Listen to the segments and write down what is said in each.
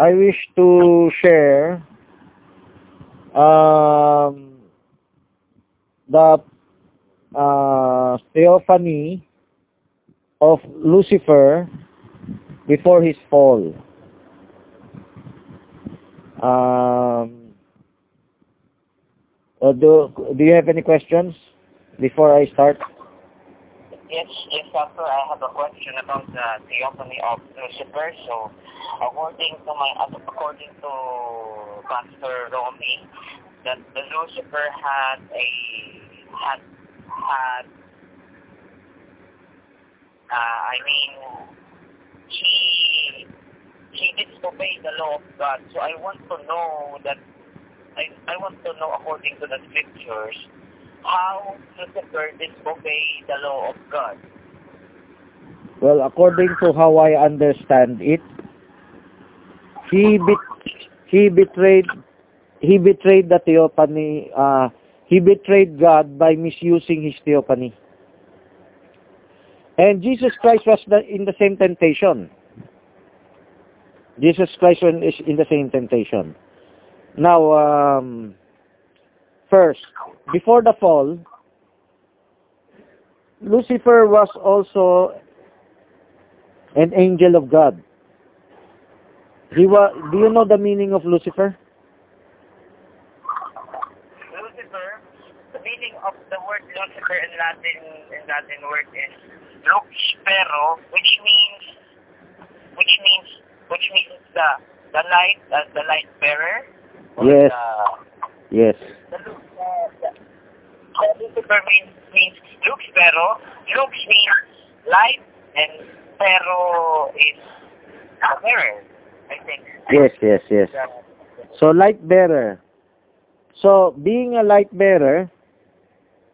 I wish to share um, the uh, theophany of Lucifer before his fall. Um, do, do you have any questions before I start? Yes, yes, Pastor. I have a question about the theophany of Lucifer. So, according to my, according to Pastor Romy, that the Lucifer had a had had. Uh, I mean, he he disobeyed the law of God. So I want to know that I I want to know according to the scriptures how Lucifer disobeyed the law of God? Well, according to how I understand it, he bet he betrayed he betrayed the theophany. Uh, he betrayed God by misusing his theophany. And Jesus Christ was the, in the same temptation. Jesus Christ was in the same temptation. Now, um, first, before the fall, Lucifer was also an angel of God. He was, do you know the meaning of Lucifer? Lucifer, the meaning of the word Lucifer in Latin in Latin word is luxpero, which means which means which means the the light uh, the light bearer. Yes. The, yes. The, Lucifer means means lux pero lux means light and pero is bearer. I think. Yes, yes, yes. So light bearer. So being a light bearer,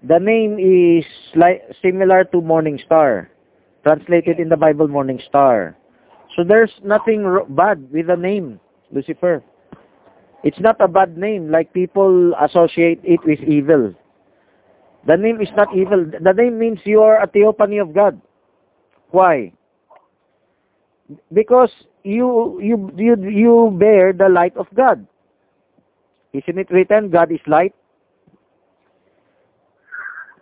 the name is like similar to morning star, translated in the Bible morning star. So there's nothing bad with the name Lucifer. It's not a bad name like people associate it with evil. The name is not evil. The name means you are a theophany of God. Why? Because you you you you bear the light of God. Isn't it written, God is light?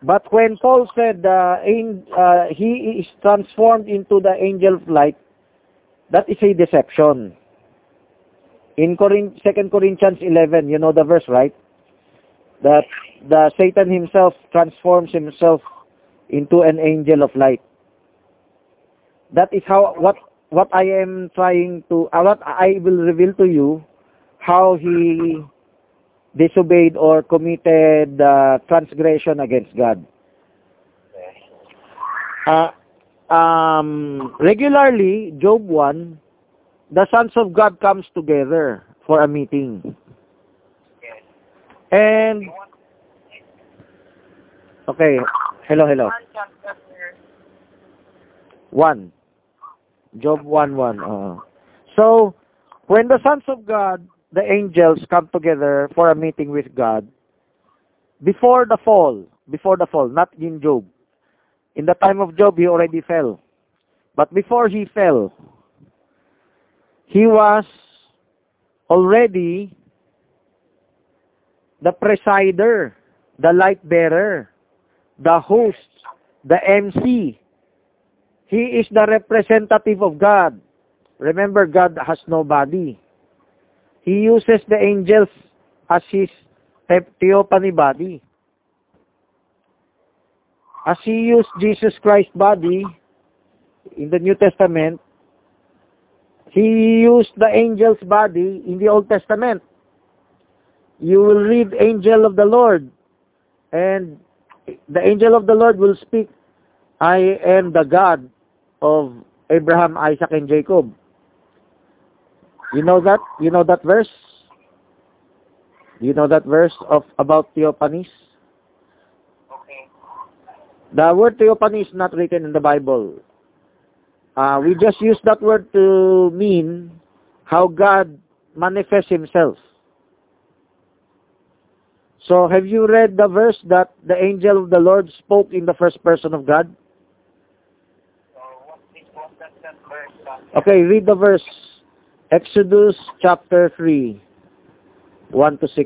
But when Paul said uh, in, uh, he is transformed into the angel of light, that is a deception. In Corinth, 2 Corinthians 11, you know the verse, right? That the Satan himself transforms himself into an angel of light. That is how what what I am trying to uh, what I will reveal to you how he disobeyed or committed uh, transgression against God. Uh, um, regularly, Job 1, the sons of God comes together for a meeting. And, okay, hello, hello. 1. Job 1, 1. Uh. So, when the sons of God the angels come together for a meeting with God before the fall, before the fall, not in Job. In the time of Job, he already fell. But before he fell, he was already the presider, the light bearer, the host, the MC. He is the representative of God. Remember, God has no body. He uses the angels as his theophany body. As he used Jesus Christ's body in the New Testament, he used the angel's body in the Old Testament. You will read angel of the Lord and the angel of the Lord will speak, I am the God of Abraham, Isaac, and Jacob. You know that? You know that verse? Do you know that verse of about theophanies? Okay. The word theophany is not written in the Bible. Uh, we just use that word to mean how God manifests himself. So have you read the verse that the angel of the Lord spoke in the first person of God? Okay, read the verse Exodus chapter 3, 1 to 6.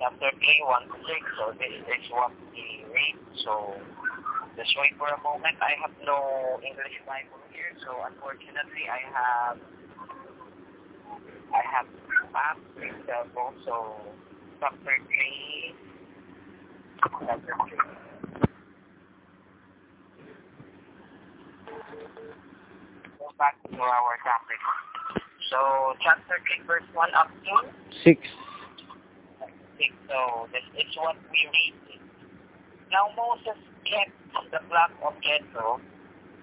Chapter 3, 1 to 6. So this is what we read. So just wait for a moment. I have no English Bible here, so unfortunately I have I have app itself also chapter 3 chapter 3 go back to our topic. So chapter 3 verse 1 up to 6. 6. So this is what we read. Now Moses kept the flock of Jethro,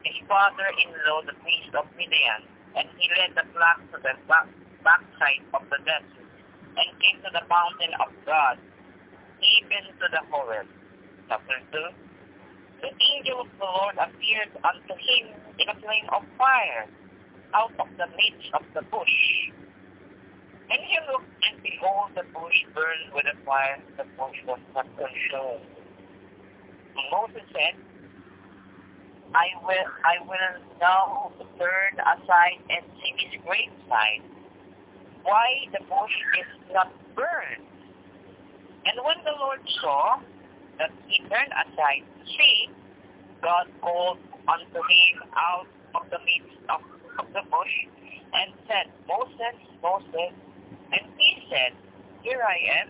his father-in-law, the priest of Midian, and he led the flock to the back, backside of the desert, and came to the mountain of God, even to the Horeb. Chapter 2. The angel of the Lord appeared unto him in a flame of fire, out of the midst of the bush. And he looked, and behold, the bush burned with a fire, the bush was not consumed. Moses said, I will I will now turn aside and see this great sight, why the bush is not burned. And when the Lord saw that he turned aside to see, God called unto him out of the midst of, of the bush and said, Moses, Moses. And he said, Here I am.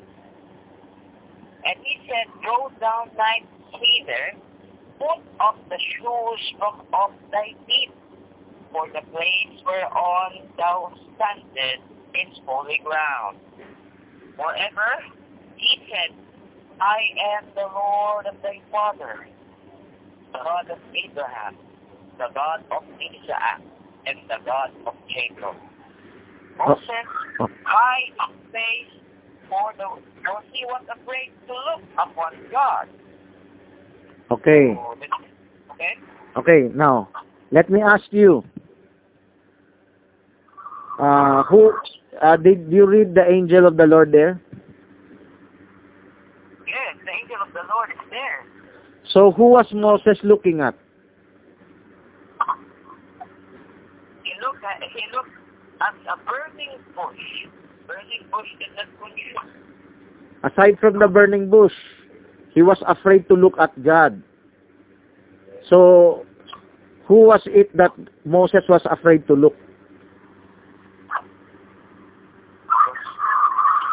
And he said, Go down thy hither, put off the shoes from off thy feet, for the place whereon thou standest is holy ground. Moreover, he said, I am the Lord of thy father, the God of Abraham, the God of Isaac, and the God of Jacob. Moses high up face for the for he was afraid to look upon God. Okay. So, okay? Okay, now, let me ask you. Uh, who, uh, did you read the angel of the Lord there? Yes, the angel of the Lord is there. So who was Moses looking at? He looked at he looked at a burning bush. Burning bush is not consumed. Aside from the burning bush, he was afraid to look at God. So, who was it that Moses was afraid to look?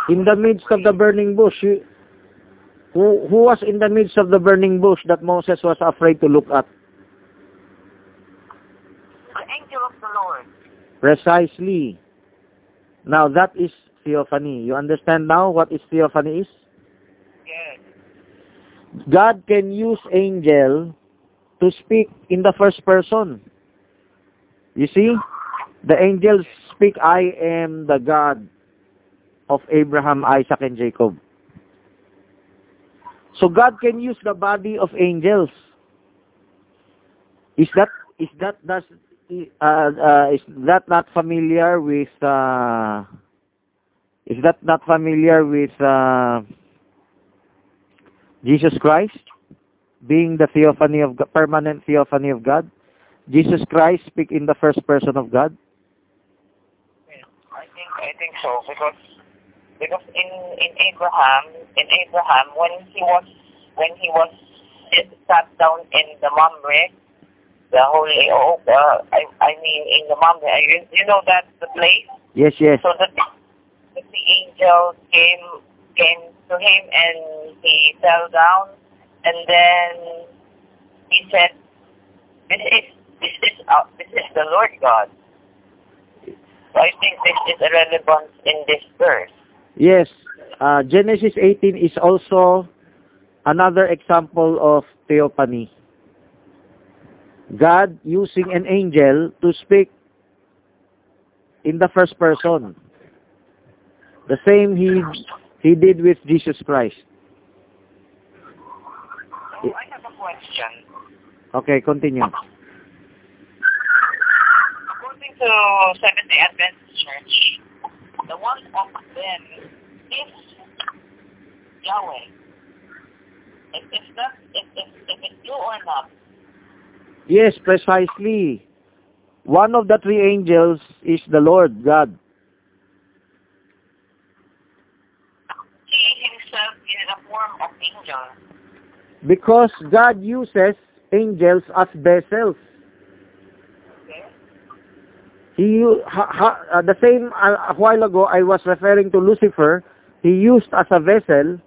In the midst of the burning bush, he- who, who was in the midst of the burning bush that Moses was afraid to look at? The angel of the Lord. Precisely. Now, that is theophany. You understand now what is theophany is? Yes. God can use angel to speak in the first person. You see? The angels speak, I am the God of Abraham, Isaac, and Jacob. So God can use the body of angels. Is that is that does uh, uh, is that not familiar with uh, is that not familiar with uh, Jesus Christ being the theophany of God, permanent theophany of God? Jesus Christ speak in the first person of God? I think I think so because because in in Abraham in Abraham when he was when he was sat down in the Mamre, the holy oak, uh, I I mean in the Mamre, you, you know that the place. Yes, yes. So the the angel came came to him and he fell down and then he said, "This is this is uh, this is the Lord God." So I think this is relevant in this verse. Yes. Uh, Genesis 18 is also another example of theophany. God using an angel to speak in the first person. The same he he did with Jesus Christ. I have a question. Okay, continue. According to Seventh-day Adventist Church, the one of them is Yahweh. If it's not, if, if, if it's true or not, Yes, precisely. one of the three angels is the Lord God. He himself is the form of angel. Because God uses angels as vessels. He ha, ha, uh, the same uh, a while ago I was referring to Lucifer. He used as a vessel.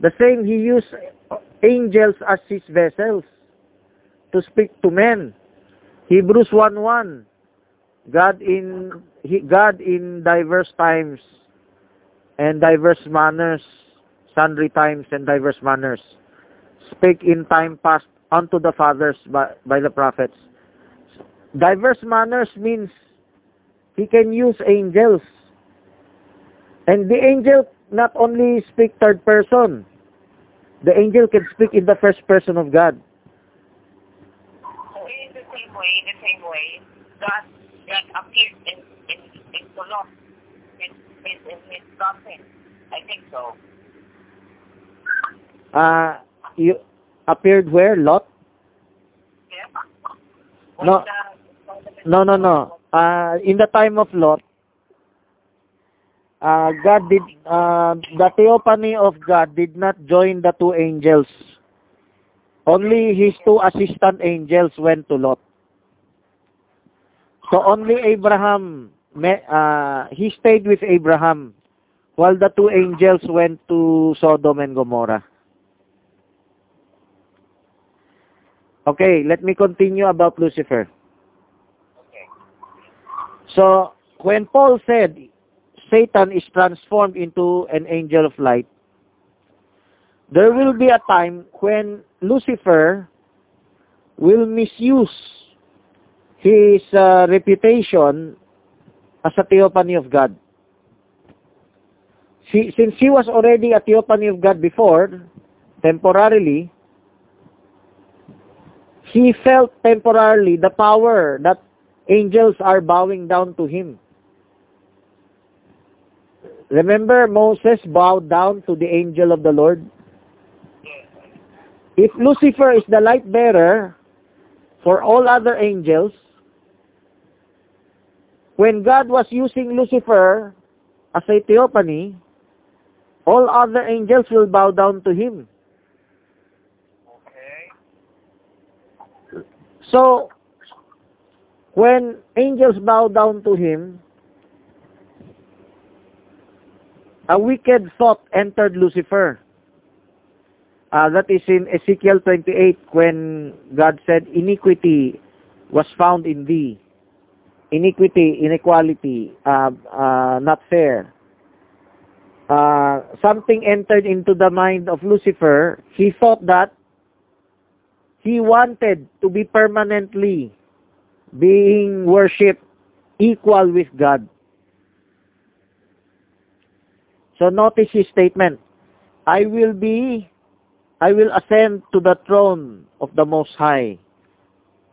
The same he used angels as his vessels to speak to men. Hebrews 1:1. God in he, God in diverse times and diverse manners, sundry times and diverse manners, spake in time past unto the fathers by, by the prophets. Diverse manners means he can use angels. And the angel not only speak third person, the angel can speak in the first person of God. So in the same way, in the same way, God, God appeared in, in, in Lot, in, in, in his prophet. I think so. Uh, you appeared where? Lot? Yeah? No. the- No, no, no. Uh, in the time of Lot, uh, God did, uh, the theophany of God did not join the two angels. Only his two assistant angels went to Lot. So only Abraham, uh, he stayed with Abraham while the two angels went to Sodom and Gomorrah. Okay, let me continue about Lucifer. So, when Paul said Satan is transformed into an angel of light, there will be a time when Lucifer will misuse his uh, reputation as a theophany of God. He, since he was already a theophany of God before, temporarily, he felt temporarily the power that angels are bowing down to him. Remember Moses bowed down to the angel of the Lord? If Lucifer is the light bearer for all other angels, when God was using Lucifer as a theophany, all other angels will bow down to him. Okay. So, when angels bow down to him, a wicked thought entered Lucifer. Uh, that is in Ezekiel 28 when God said, Iniquity was found in thee. Iniquity, inequality, uh, uh, not fair. Uh, something entered into the mind of Lucifer. He thought that he wanted to be permanently being worshipped equal with God. So notice his statement. I will be, I will ascend to the throne of the Most High.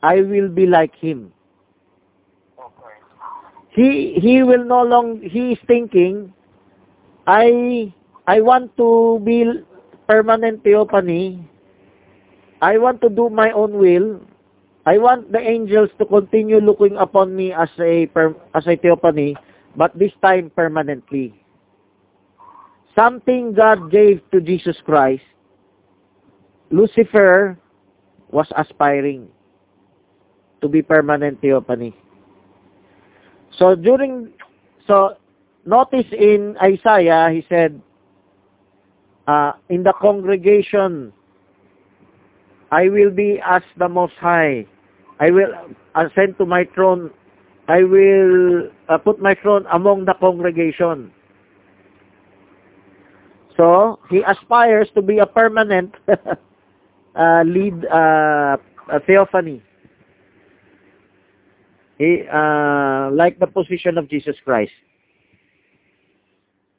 I will be like him. He, he will no longer, he is thinking, I, I want to be permanent theophany. I want to do my own will. I want the angels to continue looking upon me as a as a theophany, but this time permanently. Something God gave to Jesus Christ, Lucifer was aspiring to be permanent theophany. So during, so notice in Isaiah, he said, uh, in the congregation, I will be as the Most High. I will ascend to my throne. I will uh, put my throne among the congregation. So, he aspires to be a permanent uh, lead uh, theophany. He, uh, like the position of Jesus Christ.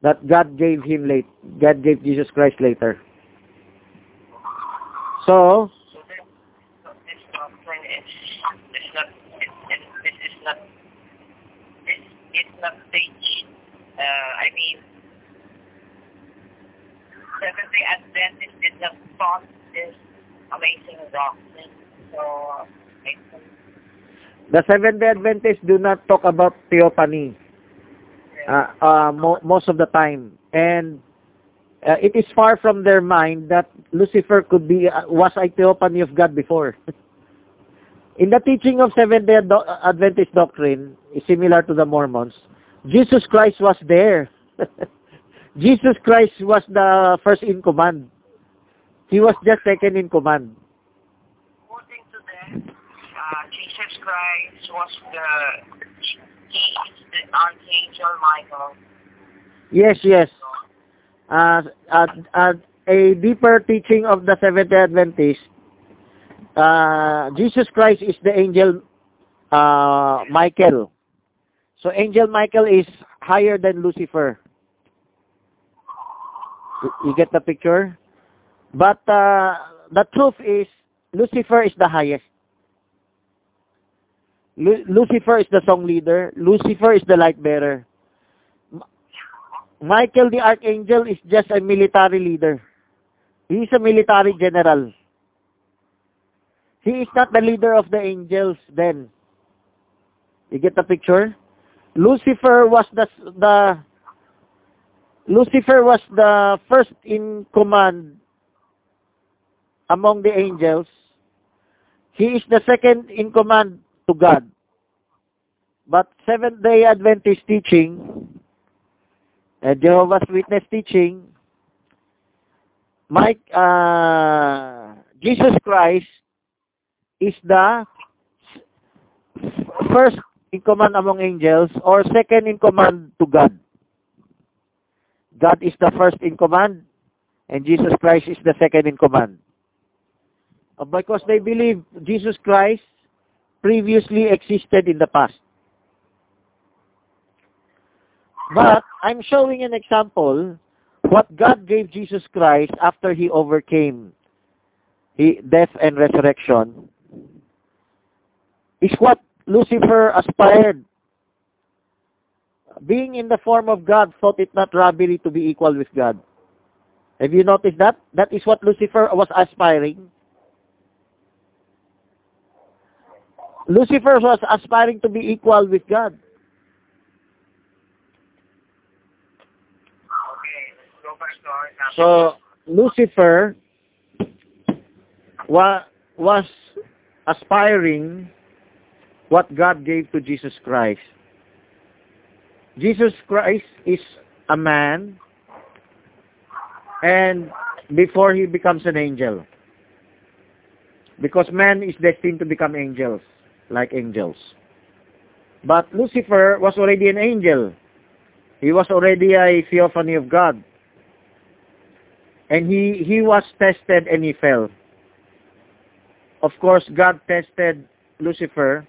That God gave him late. God gave Jesus Christ later. So this doctrine is, is not, it, it, this is not, this is not stage, uh, I mean, Seventh-day Adventist did not this amazing doctrine. So, The Seventh-day Adventists do not talk about theophany uh, uh, mo- most of the time. And uh, it is far from their mind that Lucifer could be uh, was a theophany of God before. In the teaching of Seventh-day Adventist doctrine, similar to the Mormons, Jesus Christ was there. Jesus Christ was the first in command. He was just second in command. According to them, uh, Jesus Christ was the he is the archangel Michael. Yes, yes. Uh, uh, uh, a deeper teaching of the Seventh-day Adventist, uh, Jesus Christ is the angel uh, Michael. So angel Michael is higher than Lucifer. You- get the picture? But uh, the truth is, Lucifer is the highest. Lu- Lucifer is the song leader. Lucifer is the light bearer. Michael the Archangel is just a military leader. He is a military general. He is not the leader of the angels then. You get the picture? Lucifer was the the Lucifer was the first in command among the angels. He is the second in command to God. But Seventh-day Adventist teaching uh, Jehovah's Witness teaching, Mike, uh, Jesus Christ is the first in command among angels or second in command to God. God is the first in command and Jesus Christ is the second in command. Uh, Because they believe Jesus Christ previously existed in the past. But I'm showing an example what God gave Jesus Christ after he overcame he, death and resurrection is what Lucifer aspired. Being in the form of God thought it not robbery to be equal with God. Have you noticed that? That is what Lucifer was aspiring. Lucifer was aspiring to be equal with God. So Lucifer wa- was aspiring what God gave to Jesus Christ. Jesus Christ is a man and before he becomes an angel. Because man is destined to become angels, like angels. But Lucifer was already an angel. He was already a theophany of God. And he, he was tested and he fell. Of course, God tested Lucifer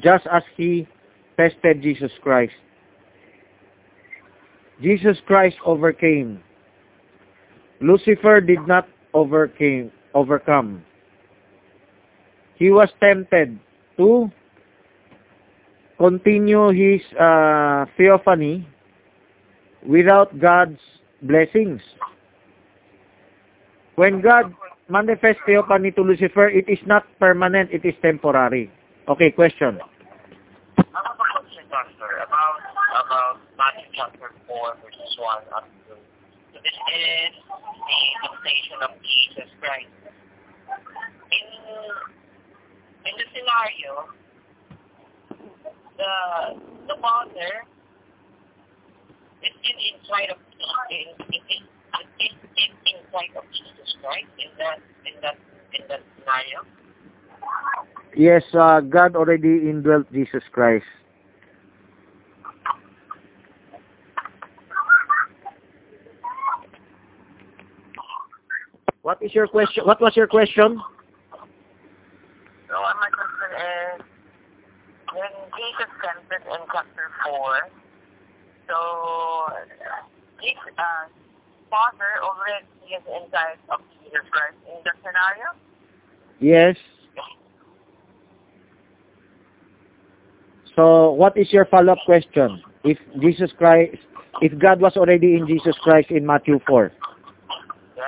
just as he tested Jesus Christ. Jesus Christ overcame. Lucifer did not overcame, overcome. He was tempted to continue his uh, theophany without God's blessings. When God manifests theophany to Lucifer, it is not permanent, it is temporary. Okay, question. About Matthew chapter 4, verses 1 up to. This is the temptation of Jesus Christ. In in the scenario, the the Father is in of in in in, of Jesus Christ in that in that in that scenario. Yes, uh, God already indwelt Jesus Christ. What is your question? What was your question? So my question is, when Jesus tempted in chapter 4, so this uh, Father already is inside of Jesus Christ in the scenario? Yes. So what is your follow-up question? If Jesus Christ, if God was already in Jesus Christ in Matthew 4? Yeah.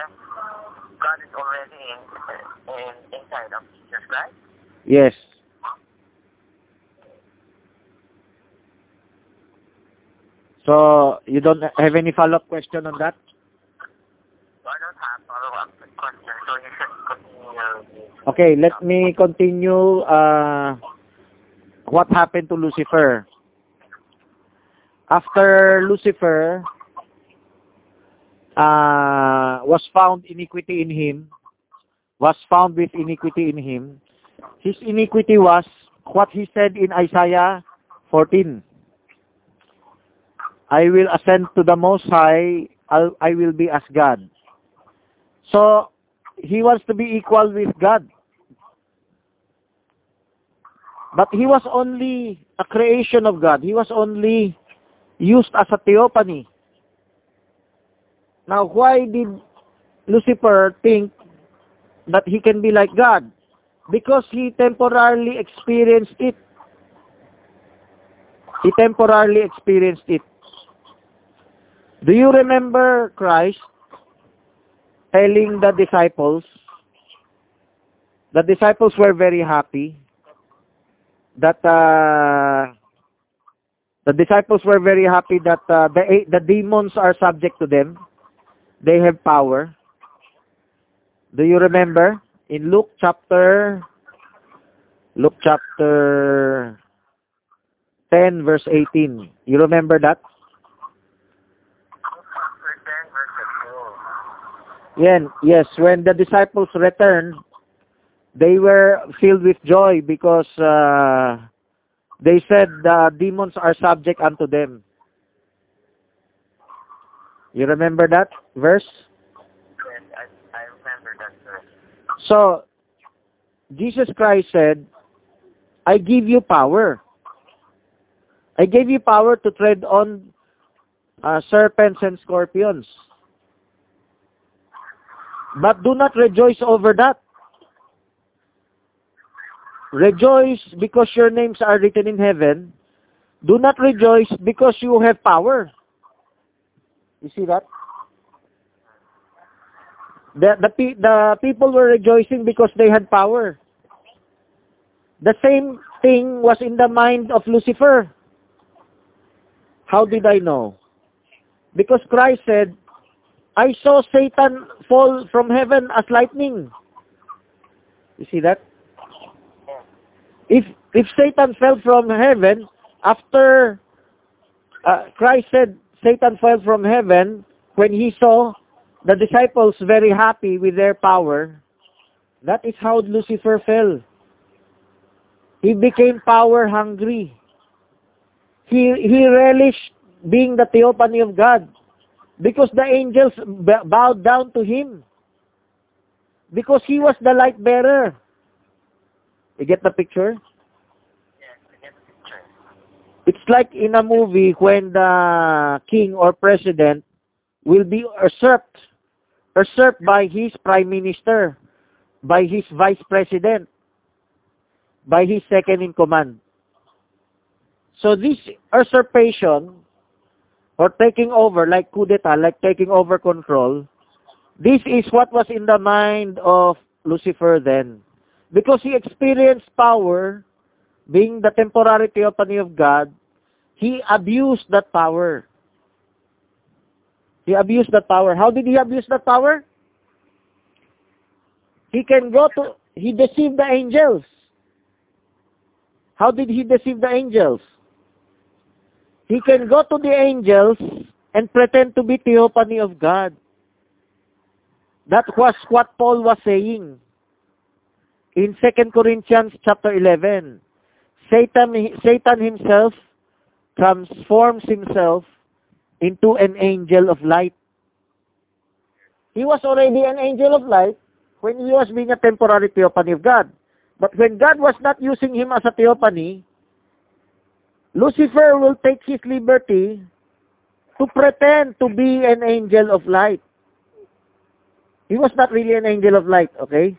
God is already in, in inside of Jesus Christ? Yes. So you don't have any follow-up question on that? I don't have follow-up question, so you should continue. Okay, let me continue. Uh, what happened to Lucifer. After Lucifer uh, was found iniquity in him, was found with iniquity in him, his iniquity was what he said in Isaiah 14. I will ascend to the Most High, I'll, I will be as God. So, he wants to be equal with God. But he was only a creation of God. He was only used as a theophany. Now, why did Lucifer think that he can be like God? Because he temporarily experienced it. He temporarily experienced it. Do you remember Christ telling the disciples? The disciples were very happy that uh, the disciples were very happy that uh, the the demons are subject to them. They have power. Do you remember in Luke chapter Luke chapter 10 verse 18. You remember that? Return verse 2. Yes, when the disciples returned, they were filled with joy because uh, they said the demons are subject unto them. You remember that verse? Yes, I, I remember that verse. So, Jesus Christ said, I give you power. I gave you power to tread on uh, serpents and scorpions. But do not rejoice over that. Rejoice because your names are written in heaven. Do not rejoice because you have power. You see that? The, the, pe- the people were rejoicing because they had power. The same thing was in the mind of Lucifer. How did I know? Because Christ said, I saw Satan fall from heaven as lightning. You see that? If if Satan fell from heaven after uh, Christ said Satan fell from heaven when he saw the disciples very happy with their power, that is how Lucifer fell. He became power hungry. He he relished being the theophany of God because the angels bowed down to him because he was the light bearer. You get the picture? Yes, I get the picture. It's like in a movie when the king or president will be usurped, usurped by his prime minister, by his vice president, by his second in command. So this usurpation or taking over, like coup d'etat, like taking over control, this is what was in the mind of Lucifer then. Because he experienced power, being the temporary theophany of God, he abused that power. He abused that power. How did he abuse that power? He can go to, he deceived the angels. How did he deceive the angels? He can go to the angels and pretend to be theophany of God. That was what Paul was saying in 2 Corinthians chapter 11. Satan, Satan himself transforms himself into an angel of light. He was already an angel of light when he was being a temporary theophany of God. But when God was not using him as a theophany, Lucifer will take his liberty to pretend to be an angel of light. He was not really an angel of light, okay?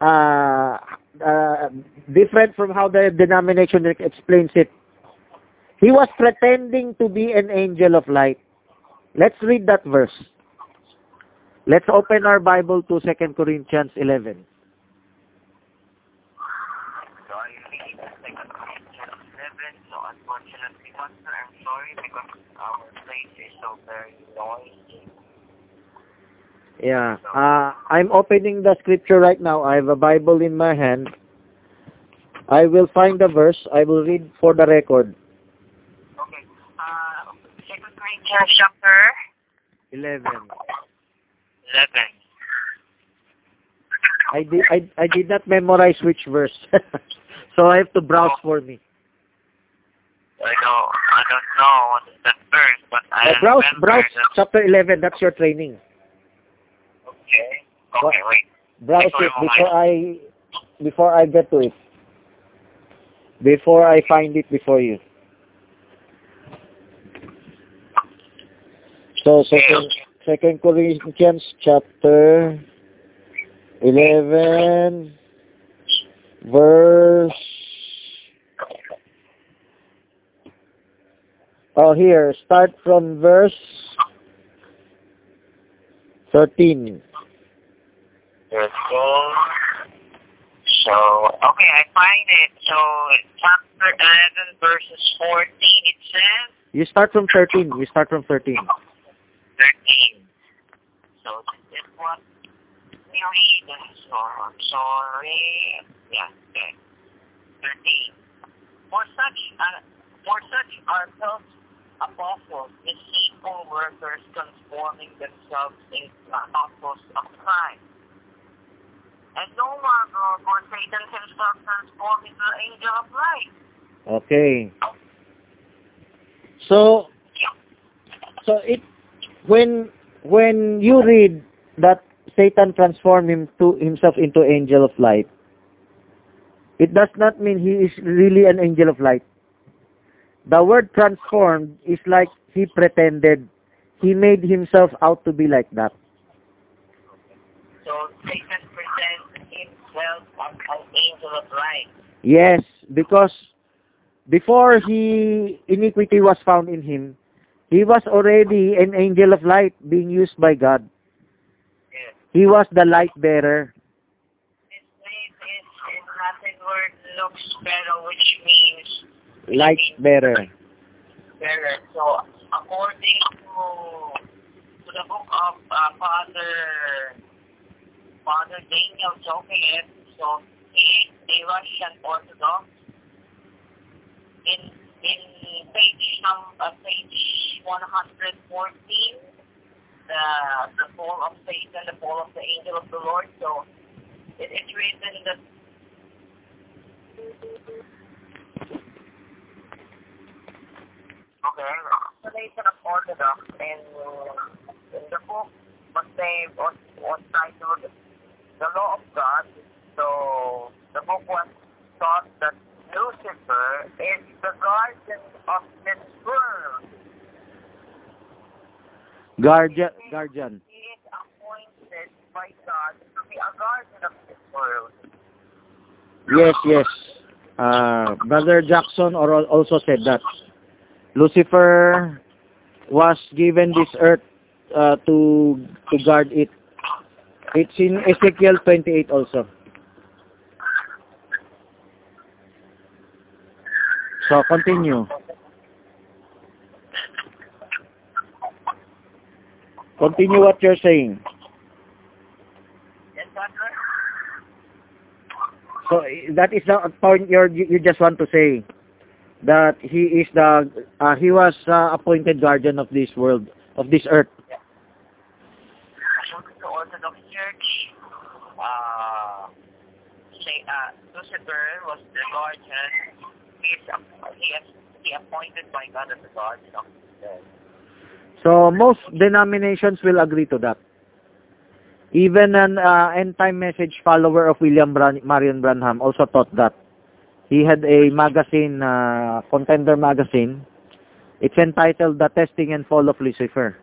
Uh, uh, different from how the denomination explains it. He was pretending to be an angel of light. Let's read that verse. Let's open our Bible to 2 Corinthians 11. So I read Second Corinthians 11, so unfortunately, Pastor, I'm sorry because our place is so very noisy. Yeah. Uh, I'm opening the scripture right now. I have a Bible in my hand. I will find the verse. I will read for the record. Okay. Uh, Second Corinthians chapter 11. 11. I did, I, I did not memorize which verse. so I have to browse for me. I don't, I don't know that verse, but I Uh, browse, browse chapter 11. That's your training. Okay. Okay, wait. Browse Before it before I, before I get to it. Before I find it before you. So second, second Corinthians chapter 11 verse Oh here start from verse 13 Thirteen. So, okay, I find it. So, chapter 11, verses 14, it says You start from 13 you start from 13 13. So, this is what we read. So, I'm sorry. Yeah, okay. 13. For such, uh, for such are those apostles, deceitful workers conforming themselves into apostles of Christ. And no longer uh, for Satan himself transformed into an angel of light. Okay. Oh. So, so it when when you read that Satan transformed him to himself into angel of light, it does not mean he is really an angel of light. The word transformed is like he pretended. He made himself out to be like that. So Satan himself as an angel of light. Yes, because before he iniquity was found in him, he was already an angel of light being used by God. Yes. He was the light bearer. His name is in Latin word lux pero which means Light bearer. bearer. So according to to the book of uh, Father Father Daniel Jokelet, so he is a Russian Orthodox. In in page num uh, page one hundred fourteen, the the fall of Satan, the fall of the angel of the Lord. So it, it's written that Okay, sort of Orthodox in, in the book what they was, was titled The Law of God. So the book was taught that Lucifer is the guardian of this world. Guardian. Guardian. He is appointed by God to be a guardian of this world. Yes, yes. Uh, Brother Jackson also said that Lucifer was given this earth uh, to to guard it. It's in Ezekiel 28 also. So continue. Continue what you're saying. So that is the point you you just want to say that he is the uh, he was uh, appointed guardian of this world of this earth. Orthodox Church, uh, say, uh, Lucifer was the guardian. He is, he is he appointed by God as the guardian of So most denominations will agree to that. Even an uh, end time message follower of William Bran- Marrion Branham also taught that. He had a magazine, uh, Contender magazine. It's entitled The Testing and Fall of Lucifer.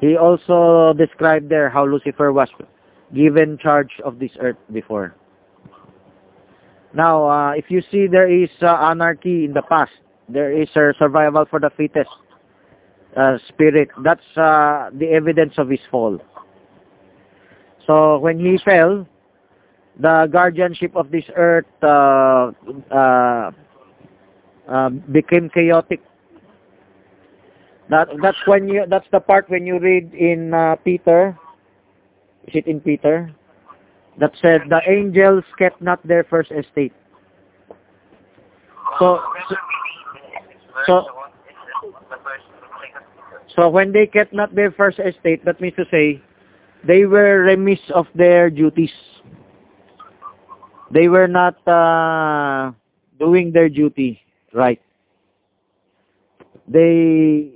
He also described there how Lucifer was given charge of this earth before. Now, uh, if you see there is uh, anarchy in the past, there is a survival for the fittest uh, spirit. That's uh, the evidence of his fall. So when he fell, the guardianship of this earth uh, uh, became chaotic. That that's when you that's the part when you read in uh, Peter. Is it in Peter? That said the angels kept not their first estate. So so, so when they kept not their first estate, that means to say they were remiss of their duties. They were not uh, doing their duty right. They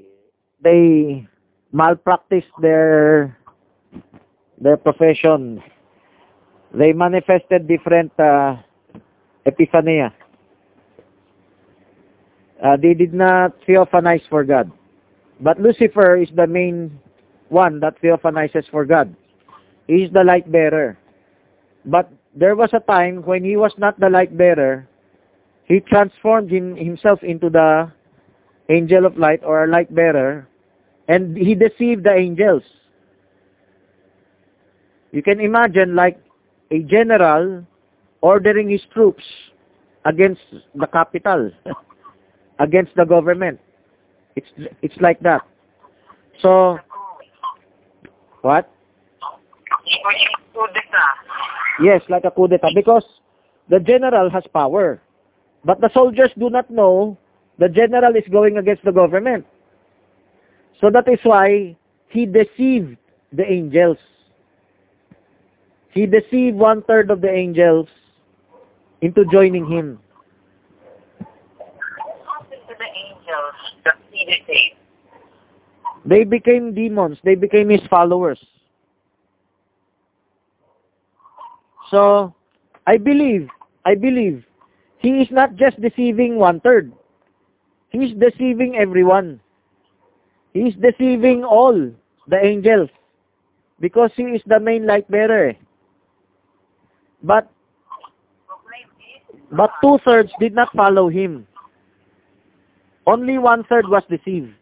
they malpracticed their their profession. They manifested different uh, epiphania. Uh, they did not theophanize for God. But Lucifer is the main one that theophanizes for God. He is the light bearer. But there was a time when he was not the light bearer, he transformed himself into the angel of light or light bearer, and he deceived the angels. You can imagine like a general ordering his troops against the capital, against the government. It's it's like that. So what? Yes, like a coup d'etat because the general has power. But the soldiers do not know the general is going against the government. So that is why he deceived the angels. He deceived one third of the angels into joining him. They became demons. They became his followers. So, I believe, I believe, he is not just deceiving one-third. He is deceiving everyone. He is deceiving all the angels because he is the main light bearer. But but two-thirds did not follow him. Only one-third was deceived.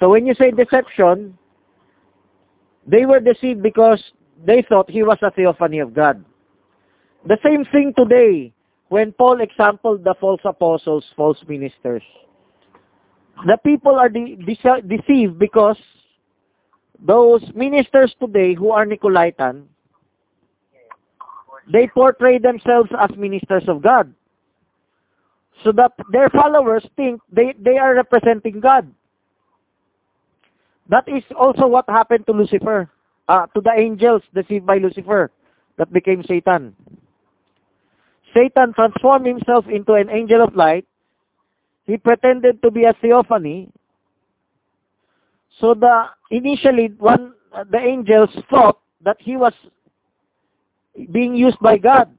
So when you say deception, they were deceived because they thought he was a theophany of God. The same thing today when Paul exampled the false apostles, false ministers. The people are de de deceived because those ministers today who are Nicolaitan, they portray themselves as ministers of God. So that their followers think they, they are representing God. That is also what happened to Lucifer, uh, to the angels deceived by Lucifer that became Satan. Satan transformed himself into an angel of light. He pretended to be a theophany. So the initially one the angels thought that he was being used by God.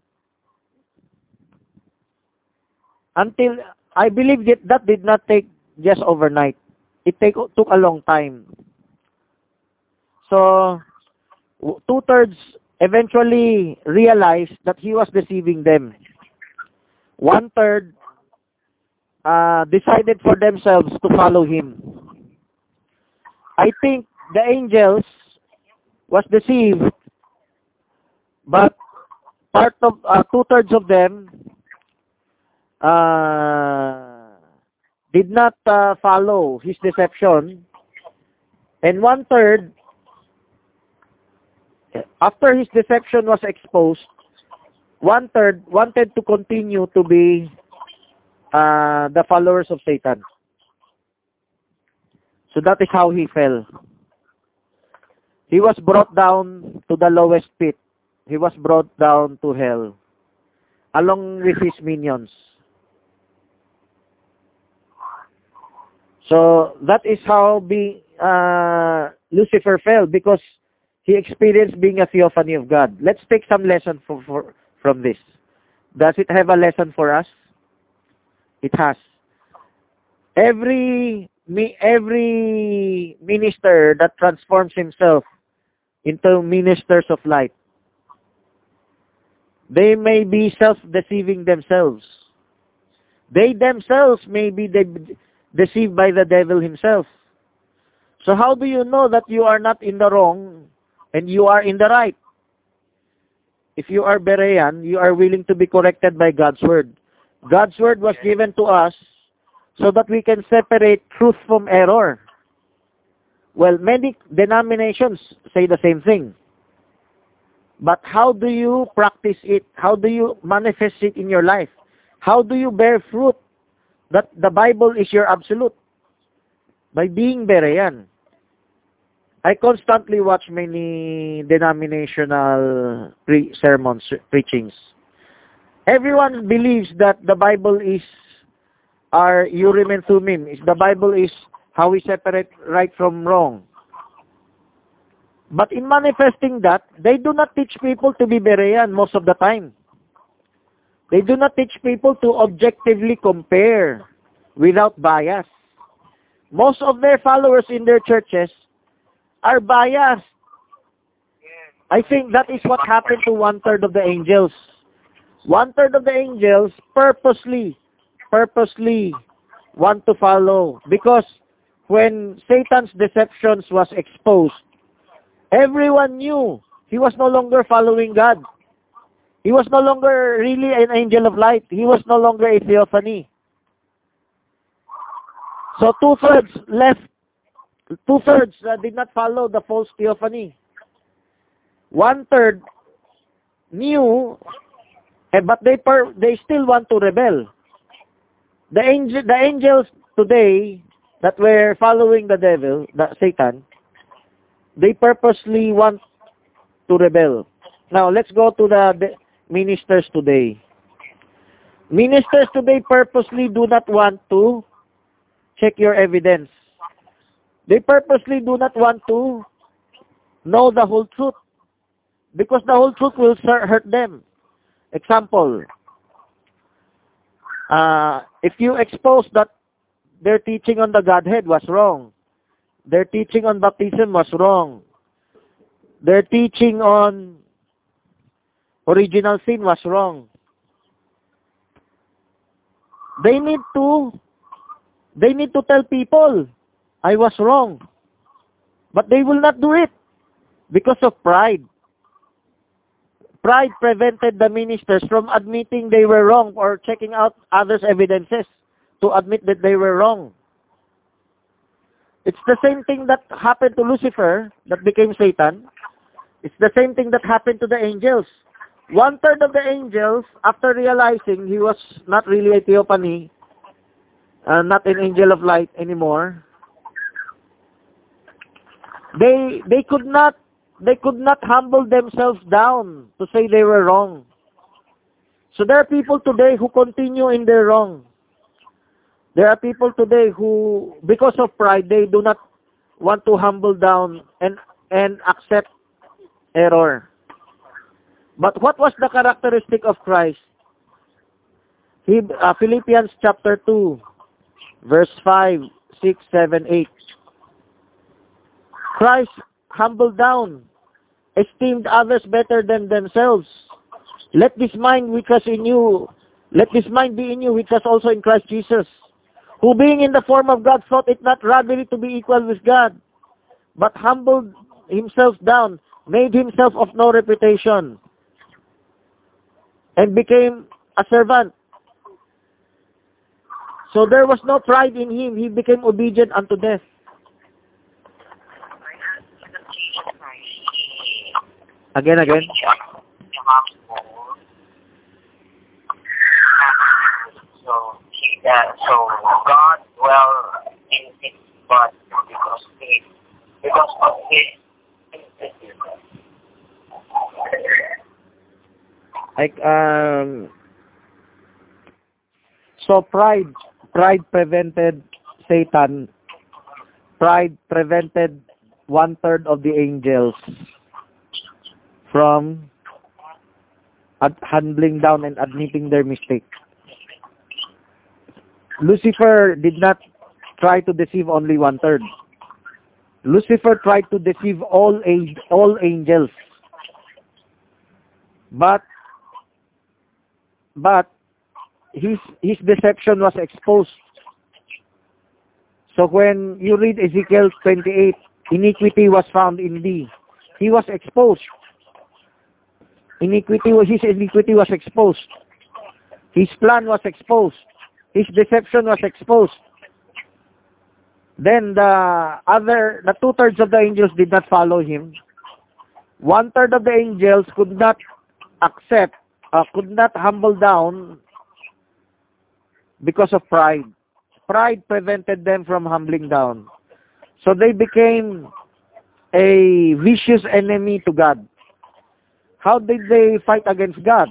Until I believe that that did not take just overnight. It take, took a long time. So two-thirds eventually realized that he was deceiving them. One-third uh, decided for themselves to follow him. I think the angels was deceived, but part of uh, two-thirds of them uh, did not uh, follow his deception, and one-third after his deception was exposed, one third wanted to continue to be uh, the followers of Satan. So that is how he fell. He was brought down to the lowest pit. He was brought down to hell along with his minions. So that is how be, uh, Lucifer fell because he experienced being a theophany of God. Let's take some lesson for, for, from this. Does it have a lesson for us? It has. Every every minister that transforms himself into ministers of light, they may be self-deceiving themselves. They themselves may be de deceived by the devil himself. So how do you know that you are not in the wrong and you are in the right. If you are Berean, you are willing to be corrected by God's word. God's word was given to us so that we can separate truth from error. Well, many denominations say the same thing. But how do you practice it? How do you manifest it in your life? How do you bear fruit that the Bible is your absolute? By being Berean. I constantly watch many denominational pre- sermons, preachings. Everyone believes that the Bible is our urim and thummim. The Bible is how we separate right from wrong. But in manifesting that, they do not teach people to be Berean most of the time. They do not teach people to objectively compare without bias. Most of their followers in their churches are biased. I think that is what happened to one-third of the angels. One-third of the angels purposely, purposely want to follow. Because when Satan's deceptions was exposed, everyone knew he was no longer following God. He was no longer really an angel of light. He was no longer a theophany. So two-thirds left Two-thirds uh, did not follow the false theophany. One-third knew, eh, but they per, they still want to rebel. The, angel, the angels today that were following the devil, the Satan, they purposely want to rebel. Now, let's go to the, the ministers today. Ministers today purposely do not want to check your evidence. They purposely do not want to know the whole truth because the whole truth will hurt them. Example, uh, if you expose that their teaching on the Godhead was wrong, their teaching on baptism was wrong, their teaching on original sin was wrong, they need to they need to tell people I was wrong. But they will not do it because of pride. Pride prevented the ministers from admitting they were wrong or checking out others' evidences to admit that they were wrong. It's the same thing that happened to Lucifer, that became Satan. It's the same thing that happened to the angels. One third of the angels, after realizing he was not really a theophany, uh, not an angel of light anymore, they they could not they could not humble themselves down to say they were wrong. So there are people today who continue in their wrong. There are people today who, because of pride, they do not want to humble down and, and accept error. But what was the characteristic of Christ? He, uh, Philippians chapter 2, verse 5, 6, 7, 8. Christ humbled down, esteemed others better than themselves. Let this mind which was in you, let this mind be in you which was also in Christ Jesus, who being in the form of God thought it not robbery to be equal with God, but humbled himself down, made himself of no reputation, and became a servant. So there was no pride in him. He became obedient unto death. Again, again. So, uh, so God dwell in his body because he, because of his like um so pride pride prevented satan pride prevented one third of the angels from handling down and admitting their mistake. Lucifer did not try to deceive only one third. Lucifer tried to deceive all all angels. But but his his deception was exposed. So when you read Ezekiel 28, iniquity was found in thee. He was exposed. Iniquity, was, his iniquity was exposed. His plan was exposed. his deception was exposed. Then the other, the two-thirds of the angels did not follow him. One-third of the angels could not accept, uh, could not humble down because of pride. Pride prevented them from humbling down. So they became a vicious enemy to God. How did they fight against God?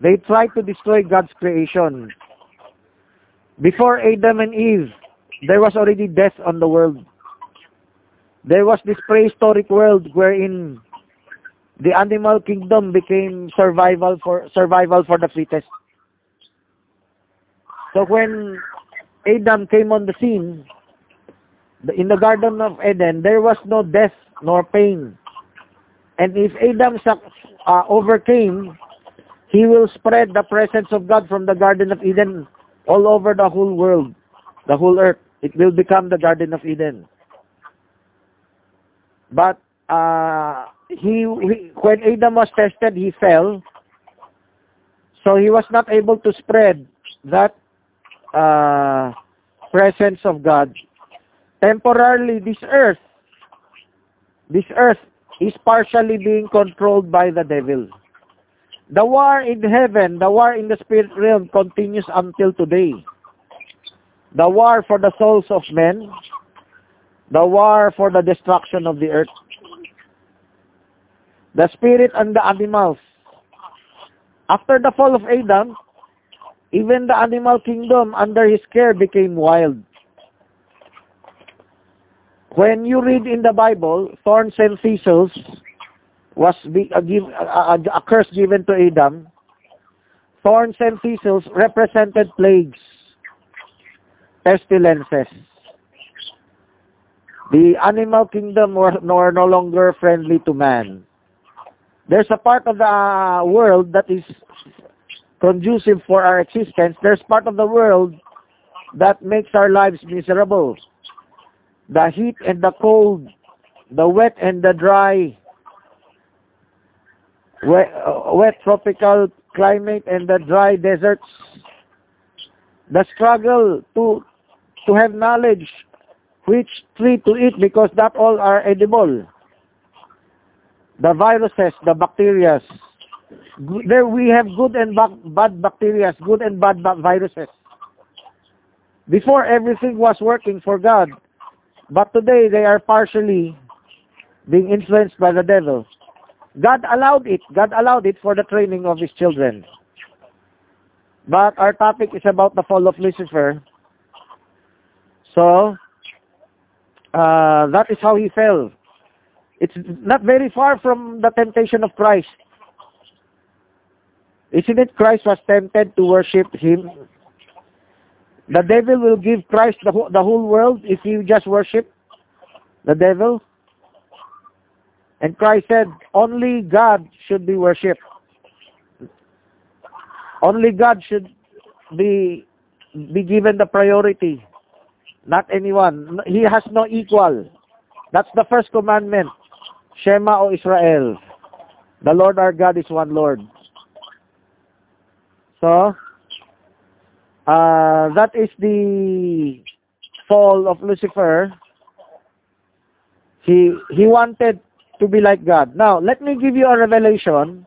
They tried to destroy God's creation. Before Adam and Eve, there was already death on the world. There was this prehistoric world wherein the animal kingdom became survival for survival for the fittest. So when Adam came on the scene, in the Garden of Eden, there was no death nor pain. And if Adam uh, overcame, he will spread the presence of God from the Garden of Eden all over the whole world, the whole earth. It will become the Garden of Eden. But uh, he, he, when Adam was tested, he fell. So he was not able to spread that uh, presence of God. Temporarily, this earth, this earth is partially being controlled by the devil. The war in heaven, the war in the spirit realm continues until today. The war for the souls of men, the war for the destruction of the earth. The spirit and the animals. After the fall of Adam, even the animal kingdom under his care became wild. When you read in the Bible, thorns and thistles was be, a, give, a, a curse given to Adam. Thorns and thistles represented plagues, pestilences. The animal kingdom were, were no longer friendly to man. There's a part of the world that is conducive for our existence. There's part of the world that makes our lives miserable the heat and the cold, the wet and the dry, wet, uh, wet tropical climate and the dry deserts, the struggle to to have knowledge which tree to eat because not all are edible. The viruses, the bacteria. There we have good and bad bacteria, good and bad viruses. Before everything was working for God, but today they are partially being influenced by the devil. God allowed it. God allowed it for the training of his children. But our topic is about the fall of Lucifer. So, uh, that is how he fell. It's not very far from the temptation of Christ. Isn't it Christ was tempted to worship him the devil will give Christ the, the whole world if you just worship the devil. And Christ said, only God should be worshipped. Only God should be be given the priority, not anyone. He has no equal. That's the first commandment. Shema, O Israel. The Lord our God is one Lord. So, uh, that is the fall of Lucifer. He he wanted to be like God. Now, let me give you a revelation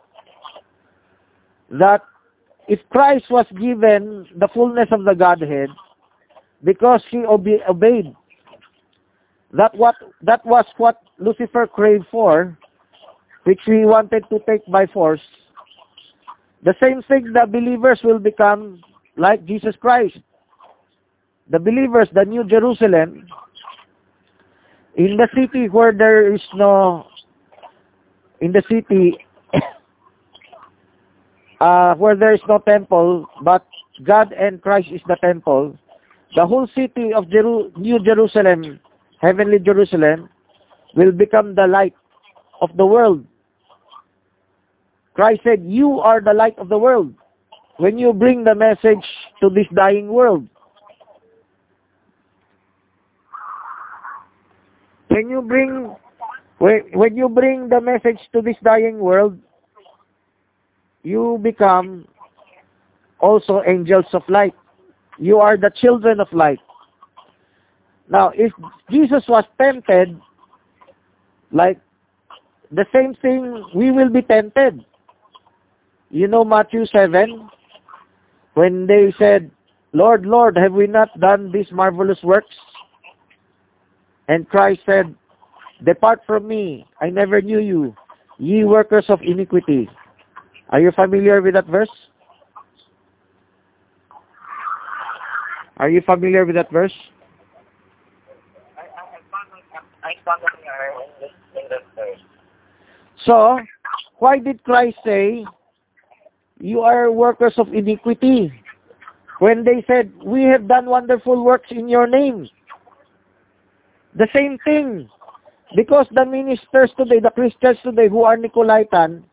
that if Christ was given the fullness of the Godhead, because he obe obeyed, that what that was what Lucifer craved for, which he wanted to take by force. The same thing the believers will become like Jesus Christ. The believers, the New Jerusalem, in the city where there is no, in the city uh, where there is no temple, but God and Christ is the temple, the whole city of Jeru New Jerusalem, heavenly Jerusalem, will become the light of the world. Christ said, you are the light of the world when you bring the message to this dying world. When you bring when, when you bring the message to this dying world, you become also angels of light. You are the children of light. Now, if Jesus was tempted, like the same thing, we will be tempted. You know Matthew 7? When they said, Lord, Lord, have we not done these marvelous works? And Christ said, Depart from me, I never knew you, ye workers of iniquity. Are you familiar with that verse? Are you familiar with that verse? So, why did Christ say, you are workers of iniquity? When they said, we have done wonderful works in your name. The same thing. Because the ministers today, the Christians today who are Nicolaitan,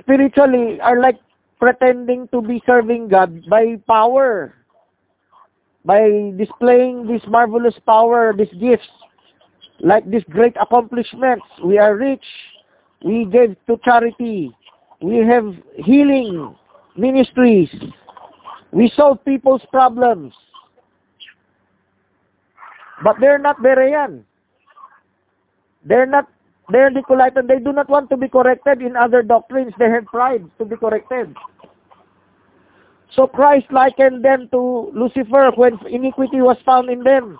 spiritually are like pretending to be serving God by power, by displaying this marvelous power, these gifts, like these great accomplishments. We are rich. We give to charity. We have healing ministries. We solve people's problems. But they're not Berean. They're not, they're Nicolaitan. They do not want to be corrected in other doctrines. They have pride to be corrected. So Christ likened them to Lucifer when iniquity was found in them.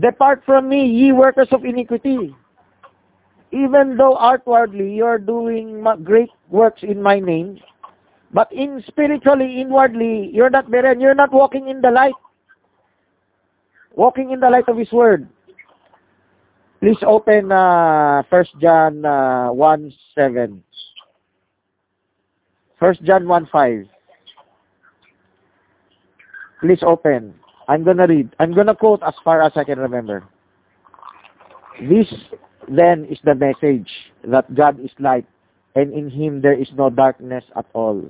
Depart from me, ye workers of iniquity. Even though outwardly you are doing great works in my name, but in spiritually, inwardly, you're not Berean. You're not walking in the light. Walking in the light of His Word. Please open uh, 1 John uh, 1, 7. 1 John 1, 5. Please open. I'm gonna read. I'm gonna quote as far as I can remember. This then is the message that God is light, and in him there is no darkness at all.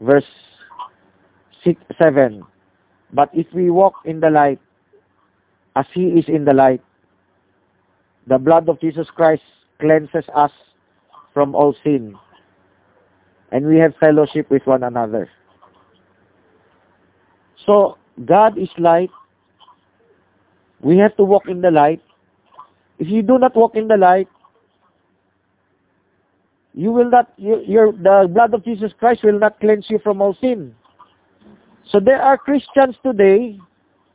Verse six, 7. But if we walk in the light, as he is in the light, the blood of Jesus Christ cleanses us from all sin, and we have fellowship with one another. So, God is light. We have to walk in the light. If you do not walk in the light, you will not, you, your, the blood of Jesus Christ will not cleanse you from all sin. So there are Christians today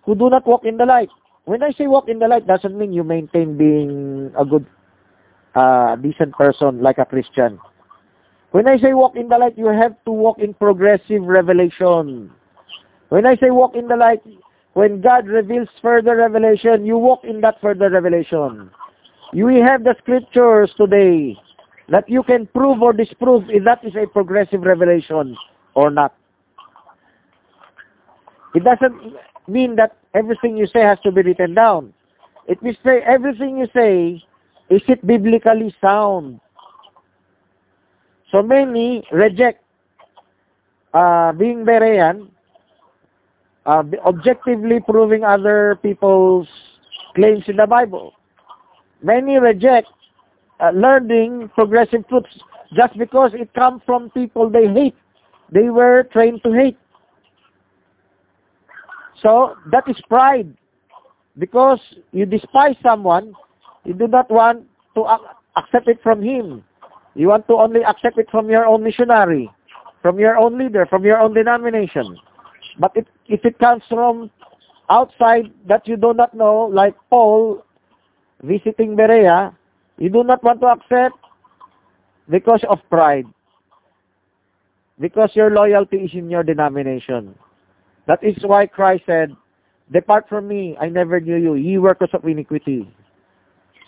who do not walk in the light. When I say walk in the light, doesn't mean you maintain being a good, uh, decent person like a Christian. When I say walk in the light, you have to walk in progressive revelation. When I say walk in the light, when God reveals further revelation, you walk in that further revelation. You have the scriptures today that you can prove or disprove if that is a progressive revelation or not. It doesn't mean that everything you say has to be written down. It means say everything you say, is it biblically sound? So many reject uh, being Berean uh, objectively proving other people's claims in the Bible. Many reject uh, learning progressive truths just because it comes from people they hate. They were trained to hate. So that is pride. Because you despise someone, you do not want to accept it from him. You want to only accept it from your own missionary, from your own leader, from your own denomination. But if, if it comes from outside that you do not know, like Paul visiting Berea, you do not want to accept because of pride. Because your loyalty is in your denomination. That is why Christ said, Depart from me, I never knew you, ye workers of iniquity.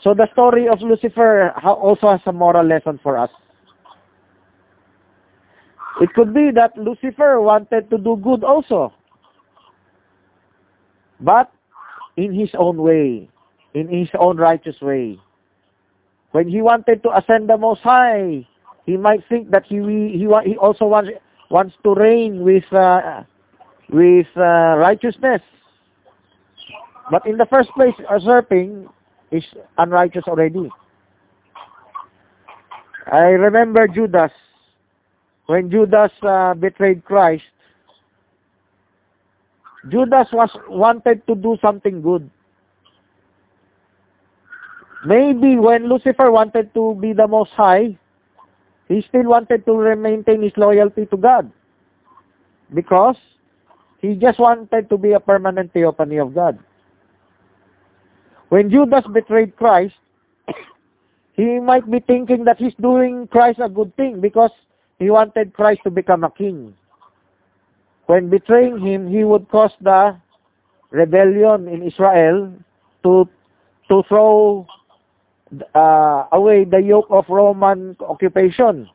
So the story of Lucifer also has a moral lesson for us. It could be that Lucifer wanted to do good also. But in his own way, in his own righteous way. When he wanted to ascend the Most High, he might think that he he, he also wants wants to reign with uh, with uh, righteousness. But in the first place, usurping is unrighteous already. I remember Judas when Judas uh, betrayed Christ, Judas was wanted to do something good. Maybe when Lucifer wanted to be the most high, he still wanted to maintain his loyalty to God. Because he just wanted to be a permanent theophany of God. When Judas betrayed Christ, he might be thinking that he's doing Christ a good thing because he wanted Christ to become a king. When betraying him, he would cause the rebellion in Israel to to throw uh, away the yoke of Roman occupation.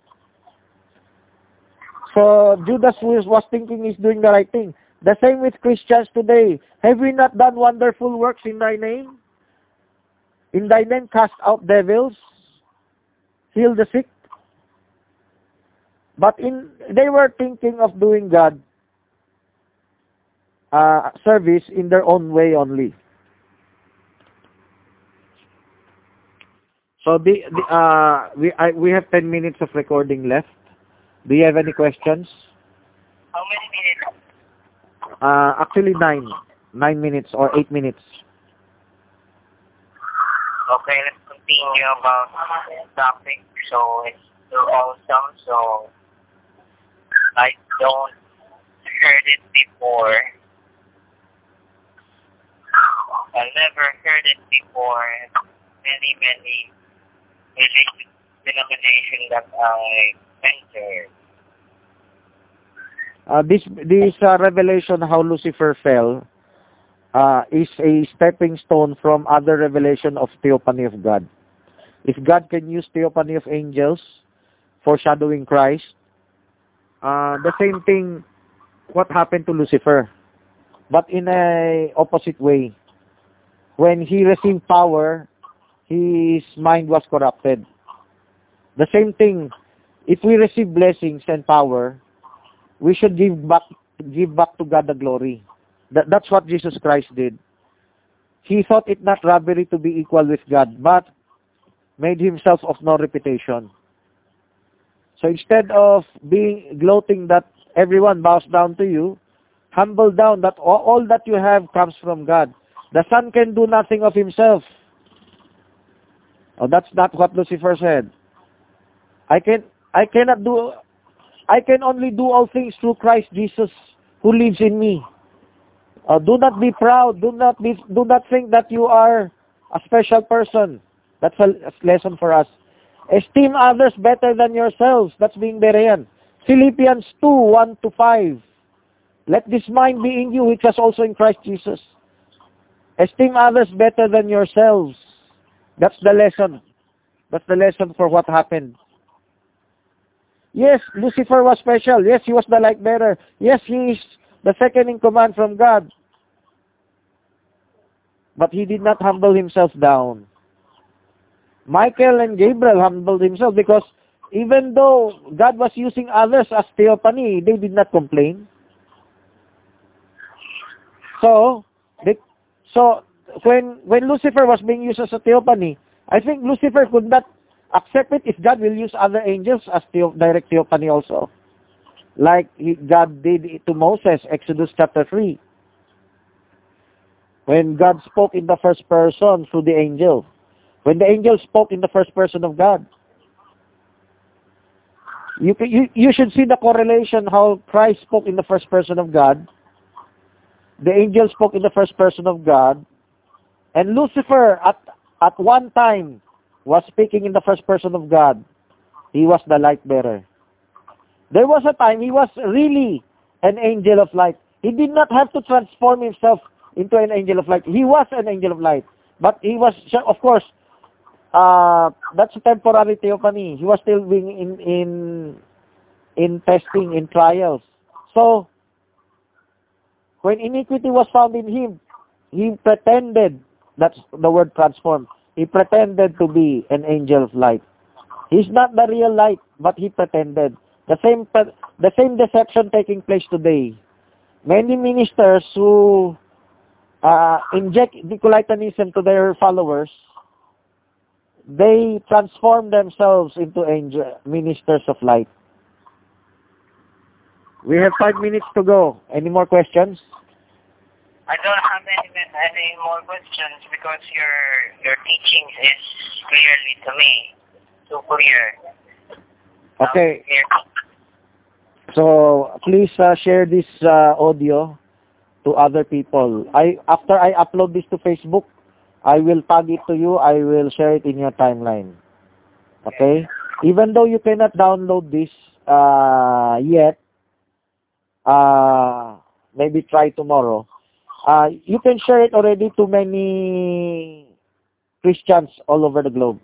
So Judas was, was thinking he's doing the right thing. The same with Christians today. Have we not done wonderful works in thy name? In thy name cast out devils, heal the sick. But in they were thinking of doing God uh, service in their own way only. So the, the uh, we I, we have 10 minutes of recording left. Do you have any questions? How many minutes? Uh, actually nine, nine minutes or eight minutes. Okay, let's continue about topic. So it's still awesome. So I don't heard it before. I never heard it before. Many, many religious denomination that I entered. Uh, this this uh, revelation how Lucifer fell uh, is a stepping stone from other revelation of theophany of God. If God can use theophany of angels foreshadowing Christ, uh, the same thing what happened to Lucifer, but in a opposite way. When he received power, his mind was corrupted. The same thing, if we receive blessings and power, we should give back give back to God the glory. That, that's what Jesus Christ did. He thought it not robbery to be equal with God, but made himself of no reputation. So instead of being gloating that everyone bows down to you, humble down that all, that you have comes from God. The Son can do nothing of himself. Oh, that's not what Lucifer said. I can I cannot do I can only do all things through Christ Jesus who lives in me. Uh, do not be proud. Do not be do not think that you are a special person. That's a, a lesson for us. Esteem others better than yourselves. That's being Berean. Philippians 2, 1 to 5. Let this mind be in you which was also in Christ Jesus. Esteem others better than yourselves. That's the lesson. That's the lesson for what happened. Yes, Lucifer was special. Yes, he was the light bearer. Yes, he is the second in command from God. But he did not humble himself down. Michael and Gabriel humbled himself because even though God was using others as theophany, they did not complain. So, they, so when when Lucifer was being used as a theophany, I think Lucifer could not accept it if God will use other angels as theo, direct theophany also. Like he, God did to Moses, Exodus chapter 3. When God spoke in the first person through the angel. When the angel spoke in the first person of God. You, you, you should see the correlation how Christ spoke in the first person of God. The angel spoke in the first person of God. And Lucifer, at, at one time, was speaking in the first person of God. He was the light bearer. There was a time he was really an angel of light. He did not have to transform himself into an angel of light. He was an angel of light. But he was, of course, uh, that's a temporary theophany. He was still being in, in, in testing, in trials. So, when iniquity was found in him, he pretended that's the word transformed, He pretended to be an angel of light. He's not the real light, but he pretended. The same the same deception taking place today. Many ministers who uh, inject Nicolaitanism to their followers, they transform themselves into angel ministers of light. We have five minutes to go. Any more questions? I don't have any any more questions because your your teachings is clearly to me too clear. Okay. Clear. So please uh, share this uh, audio to other people. I after I upload this to Facebook, I will tag it to you. I will share it in your timeline. Okay? Even though you cannot download this uh, yet, uh, maybe try tomorrow. Uh, you can share it already to many Christians all over the globe,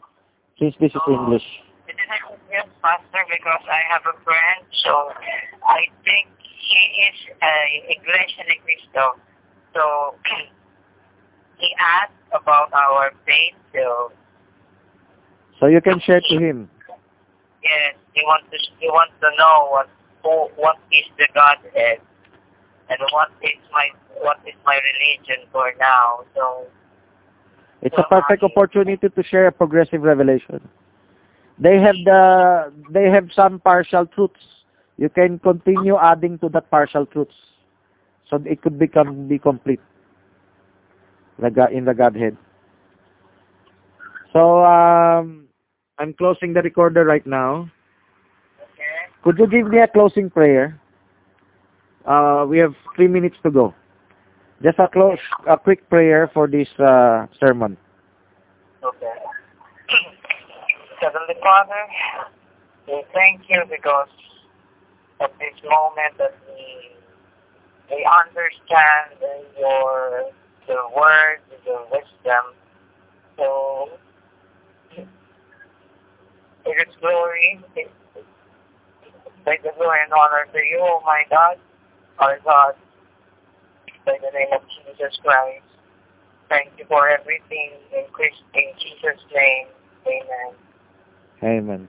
since this is English. It is a Pastor, because I have a friend, so I think he is a Iglesia de Cristo. So he asked about our pain so So you can share to him. yes, he wants to he wants to know what who, what is the Godhead and what is my what is my religion for now. So It's a perfect opportunity to share a progressive revelation. They have the they have some partial truths. You can continue adding to that partial truths, so it could become be complete. The in the Godhead. So um, I'm closing the recorder right now. okay. Could you give me a closing prayer? Uh, we have three minutes to go. Just a close, a quick prayer for this uh, sermon. Okay. Heavenly Father, we thank you because of this moment that we we understand your your word, your wisdom. So it is glory, it, the glory and honor to you, oh my God, our God, by the name of Jesus Christ. Thank you for everything in Christ, in Jesus' name. Amen. Amen.